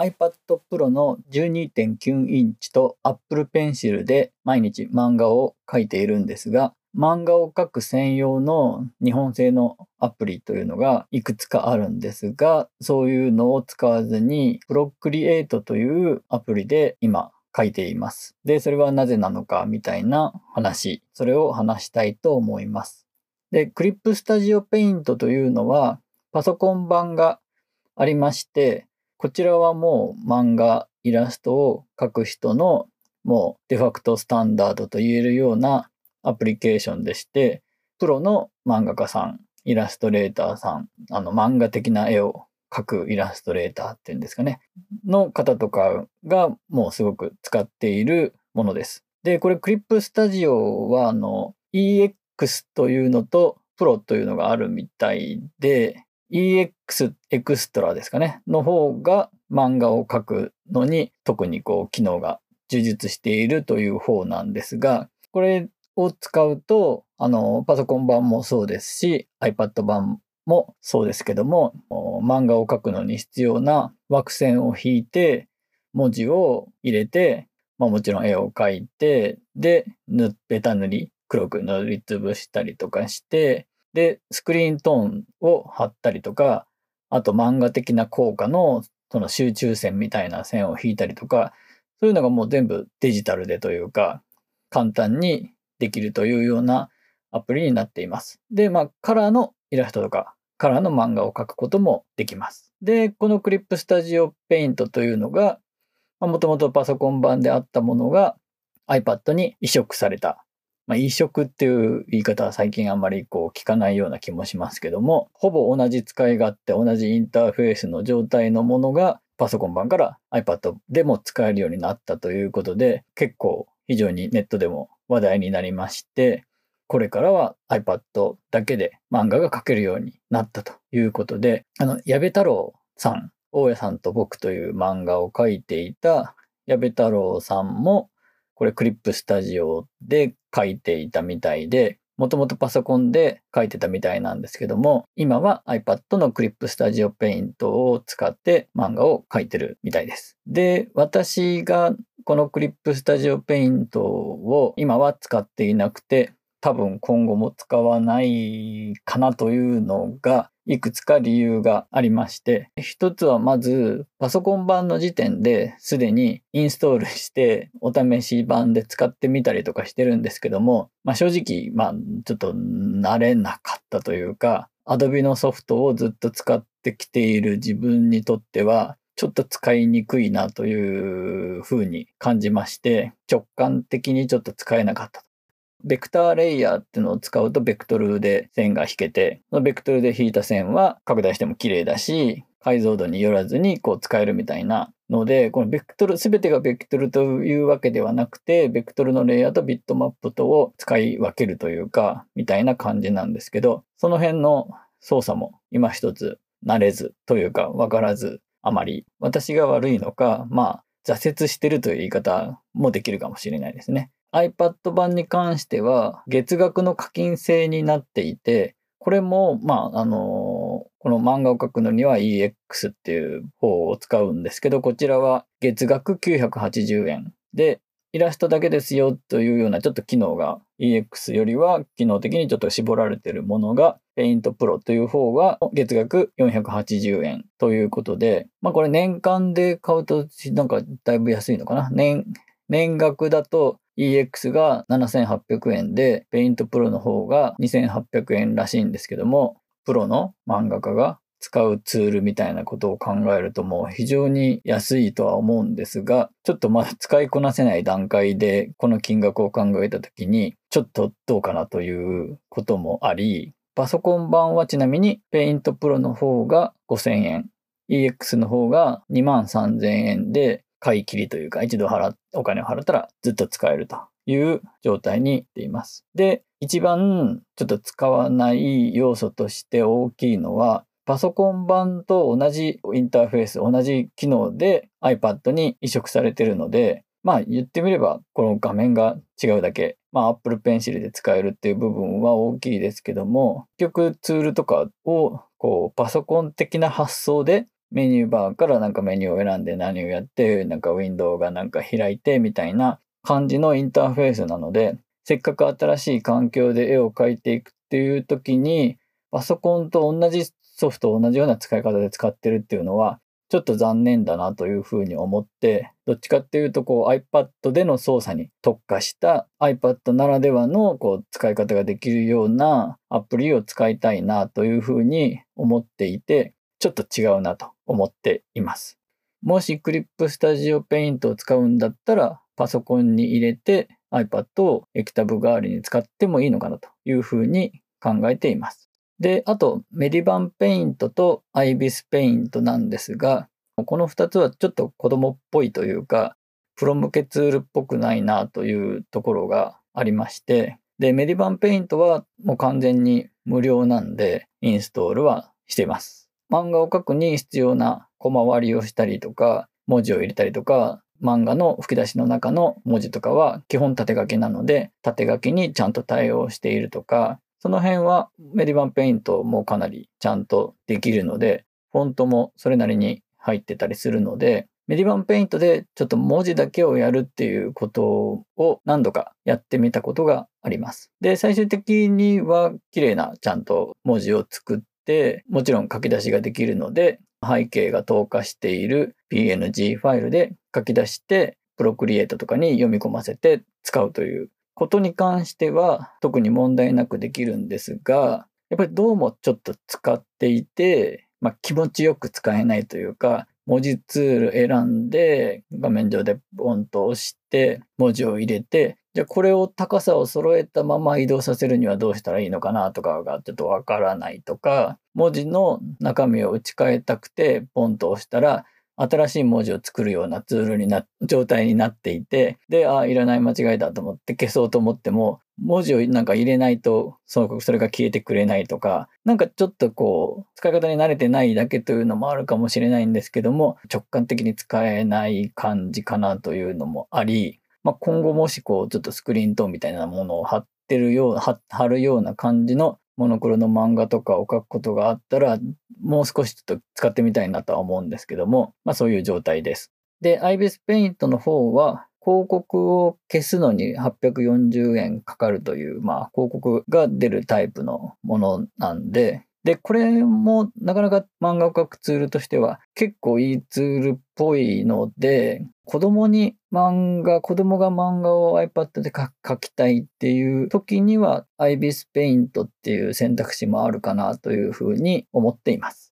iPad Pro の12.9インチと Apple Pencil で毎日漫画を描いているんですが、漫画を描く専用の日本製のアプリというのがいくつかあるんですが、そういうのを使わずに Procreate というアプリで今書いています。で、それはなぜなのかみたいな話、それを話したいと思います。で、クリップスタジオペイントというのはパソコン版がありまして、こちらはもう漫画、イラストを描く人のもうデファクトスタンダードと言えるようなアプリケーションでして、プロの漫画家さん、イラストレーターさん、あの漫画的な絵を描くイラストレーターっていうんですかね、の方とかがもうすごく使っているものです。で、これクリップスタジオはあの EX というのとプロというのがあるみたいで、EX エクストラですかね、の方が漫画を描くのに特にこう機能が充実しているという方なんですが、これを使うと、あの、パソコン版もそうですし、iPad 版もそうですけども、漫画を描くのに必要な枠線を引いて、文字を入れて、まあもちろん絵を描いて、で、塗ベタ塗り、黒く塗りつぶしたりとかして、で、スクリーントーンを貼ったりとか、あと漫画的な効果のその集中線みたいな線を引いたりとか、そういうのがもう全部デジタルでというか、簡単にできるというようなアプリになっています。で、まあ、カラーのイラストとか、カラーの漫画を描くこともできます。で、このクリップスタジオペイントというのが、もともとパソコン版であったものが iPad に移植された。まあ、移植っていう言い方は最近あんまりこう聞かないような気もしますけども、ほぼ同じ使い勝手、同じインターフェースの状態のものがパソコン版から iPad でも使えるようになったということで、結構非常にネットでも話題になりまして、これからは iPad だけで漫画が描けるようになったということで、あの、矢部太郎さん、大家さんと僕という漫画を描いていた矢部太郎さんも、これクリップスタジオで描いていたみたいで、もともとパソコンで書いてたみたいなんですけども、今は iPad のクリップスタジオペイントを使って漫画を描いてるみたいです。で、私がこのクリップスタジオペイントを今は使っていなくて、多分今後も使わないかなというのがいくつか理由がありまして、一つはまずパソコン版の時点ですでにインストールしてお試し版で使ってみたりとかしてるんですけども、まあ正直、まあちょっと慣れなかったというか、Adobe のソフトをずっと使ってきている自分にとっては、ちょっと使いにくいなというふうに感じまして、直感的にちょっと使えなかった。ベクターレイヤーっていうのを使うとベクトルで線が引けて、そのベクトルで引いた線は拡大しても綺麗だし、解像度によらずにこう使えるみたいなので、このベクトル、すべてがベクトルというわけではなくて、ベクトルのレイヤーとビットマップとを使い分けるというか、みたいな感じなんですけど、その辺の操作も今一つ慣れずというか分からずあまり私が悪いのか、まあ、挫折してるという言い方もできるかもしれないですね。iPad 版に関しては月額の課金制になっていて、これも、まあ、あのこの漫画を描くのには EX っていう方を使うんですけど、こちらは月額980円で、イラストだけですよというようなちょっと機能が EX よりは機能的にちょっと絞られているものが Paint Pro という方が月額480円ということで、まあこれ年間で買うとなんかだいぶ安いのかな？年、年額だと EX が7800円で Paint Pro の方が2800円らしいんですけども、プロの漫画家が使うツールみたいなことを考えるともう非常に安いとは思うんですが、ちょっとまだ使いこなせない段階でこの金額を考えたときに、ちょっとどうかなということもあり、パソコン版はちなみに Paint Pro の方が5000円、EX の方が2万3000円で買い切りというか一度払お金を払ったらずっと使えるという状態にっています。で、一番ちょっと使わない要素として大きいのはパソコン版と同じインターフェース、同じ機能で iPad に移植されているので、まあ言ってみればこの画面が違うだけ、まあ Apple Pencil で使えるっていう部分は大きいですけども、結局ツールとかをこうパソコン的な発想でメニューバーからなんかメニューを選んで何をやって、なんかウィンドウがなんか開いてみたいな感じのインターフェースなので、せっかく新しい環境で絵を描いていくっていう時に、パソコンと同じソフト同じような使い方で使ってるっていうのは、ちょっと残念だなというふうに思って、どっちかっていうとこう iPad での操作に特化した iPad ならではのこう使い方ができるようなアプリを使いたいなというふうに思っていて、ちょっと違うなと思っています。もし Clip Studio Paint を使うんだったら、パソコンに入れて iPad を液タブ代わりに使ってもいいのかなというふうに考えています。で、あと、メディバンペイントとアイビスペイントなんですが、この2つはちょっと子供っぽいというか、プロ向けツールっぽくないなというところがありまして、で、メディバンペイントはもう完全に無料なんで、インストールはしています。漫画を描くに必要な小回りをしたりとか、文字を入れたりとか、漫画の吹き出しの中の文字とかは基本縦書きなので、縦書きにちゃんと対応しているとか、その辺はメディバンペイントもかなりちゃんとできるので、フォントもそれなりに入ってたりするので、メディバンペイントでちょっと文字だけをやるっていうことを何度かやってみたことがあります。で、最終的には綺麗なちゃんと文字を作っ、もちろん書き出しができるので、背景が透過している PNG ファイルで書き出して、プロクリエイトとかに読み込ませて使うということに関しては特に問題なくできるんですが、やっぱりどうもちょっと使っていて、まあ、気持ちよく使えないというか、文字ツール選んで画面上でボンと押して文字を入れて、じゃあこれを高さを揃えたまま移動させるにはどうしたらいいのかなとかがちょっとわからないとか、文字の中身を打ち替えたくてポンと押したら新しい文字を作るようなツールにな、状態になっていて、で、ああ、いらない間違いだと思って消そうと思っても、文字をなんか入れないと、その、それが消えてくれないとか、なんかちょっとこう、使い方に慣れてないだけというのもあるかもしれないんですけども、直感的に使えない感じかなというのもあり、まあ、今後もしこう、ちょっとスクリーントーンみたいなものを貼ってるよう、貼るような感じのモノクロの漫画とかを描くことがあったら、もう少しちょっと使ってみたいなとは思うんですけども、まあそういう状態です。で、IBIS Paint の方は、広告を消すのに840円かかるという、まあ広告が出るタイプのものなんで、で、これもなかなか漫画を描くツールとしては結構いいツールっぽいので、子供に漫画、子供が漫画を iPad で描きたいっていう時には IBIS Paint っていう選択肢もあるかなというふうに思っています。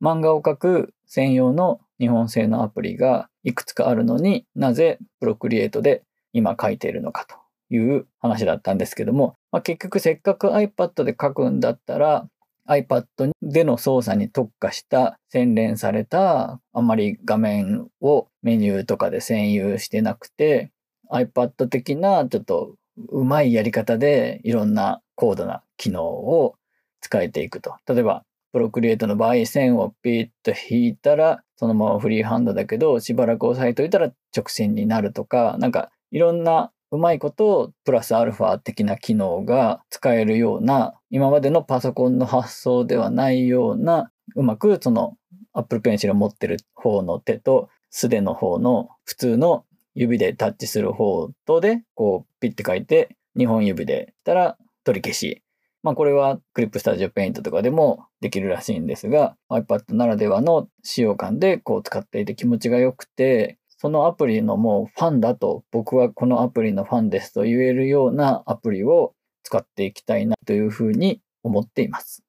漫画を描く専用の日本製のアプリがいくつかあるのになぜ Procreate で今書いているのかという話だったんですけども、まあ、結局せっかく iPad で書くんだったら iPad での操作に特化した洗練されたあんまり画面をメニューとかで占有してなくて iPad 的なちょっとうまいやり方でいろんな高度な機能を使えていくと。例えば、プロクリエイトの場合線をピーッと引いたらそのままフリーハンドだけどしばらく押さえといたら直線になるとか、なんかいろんなうまいことプラスアルファ的な機能が使えるような、今までのパソコンの発想ではないような、うまくその Apple Pencil を持ってる方の手と素手の方の普通の指でタッチする方とで、こうピッて書いて、2本指でしたら取り消し。まあこれは Clip Studio Paint とかでもできるらしいんですが、iPad ならではの使用感でこう使っていて気持ちが良くて、そのアプリのもうファンだと、僕はこのアプリのファンですと言えるようなアプリを使っていきたいなというふうに思っています。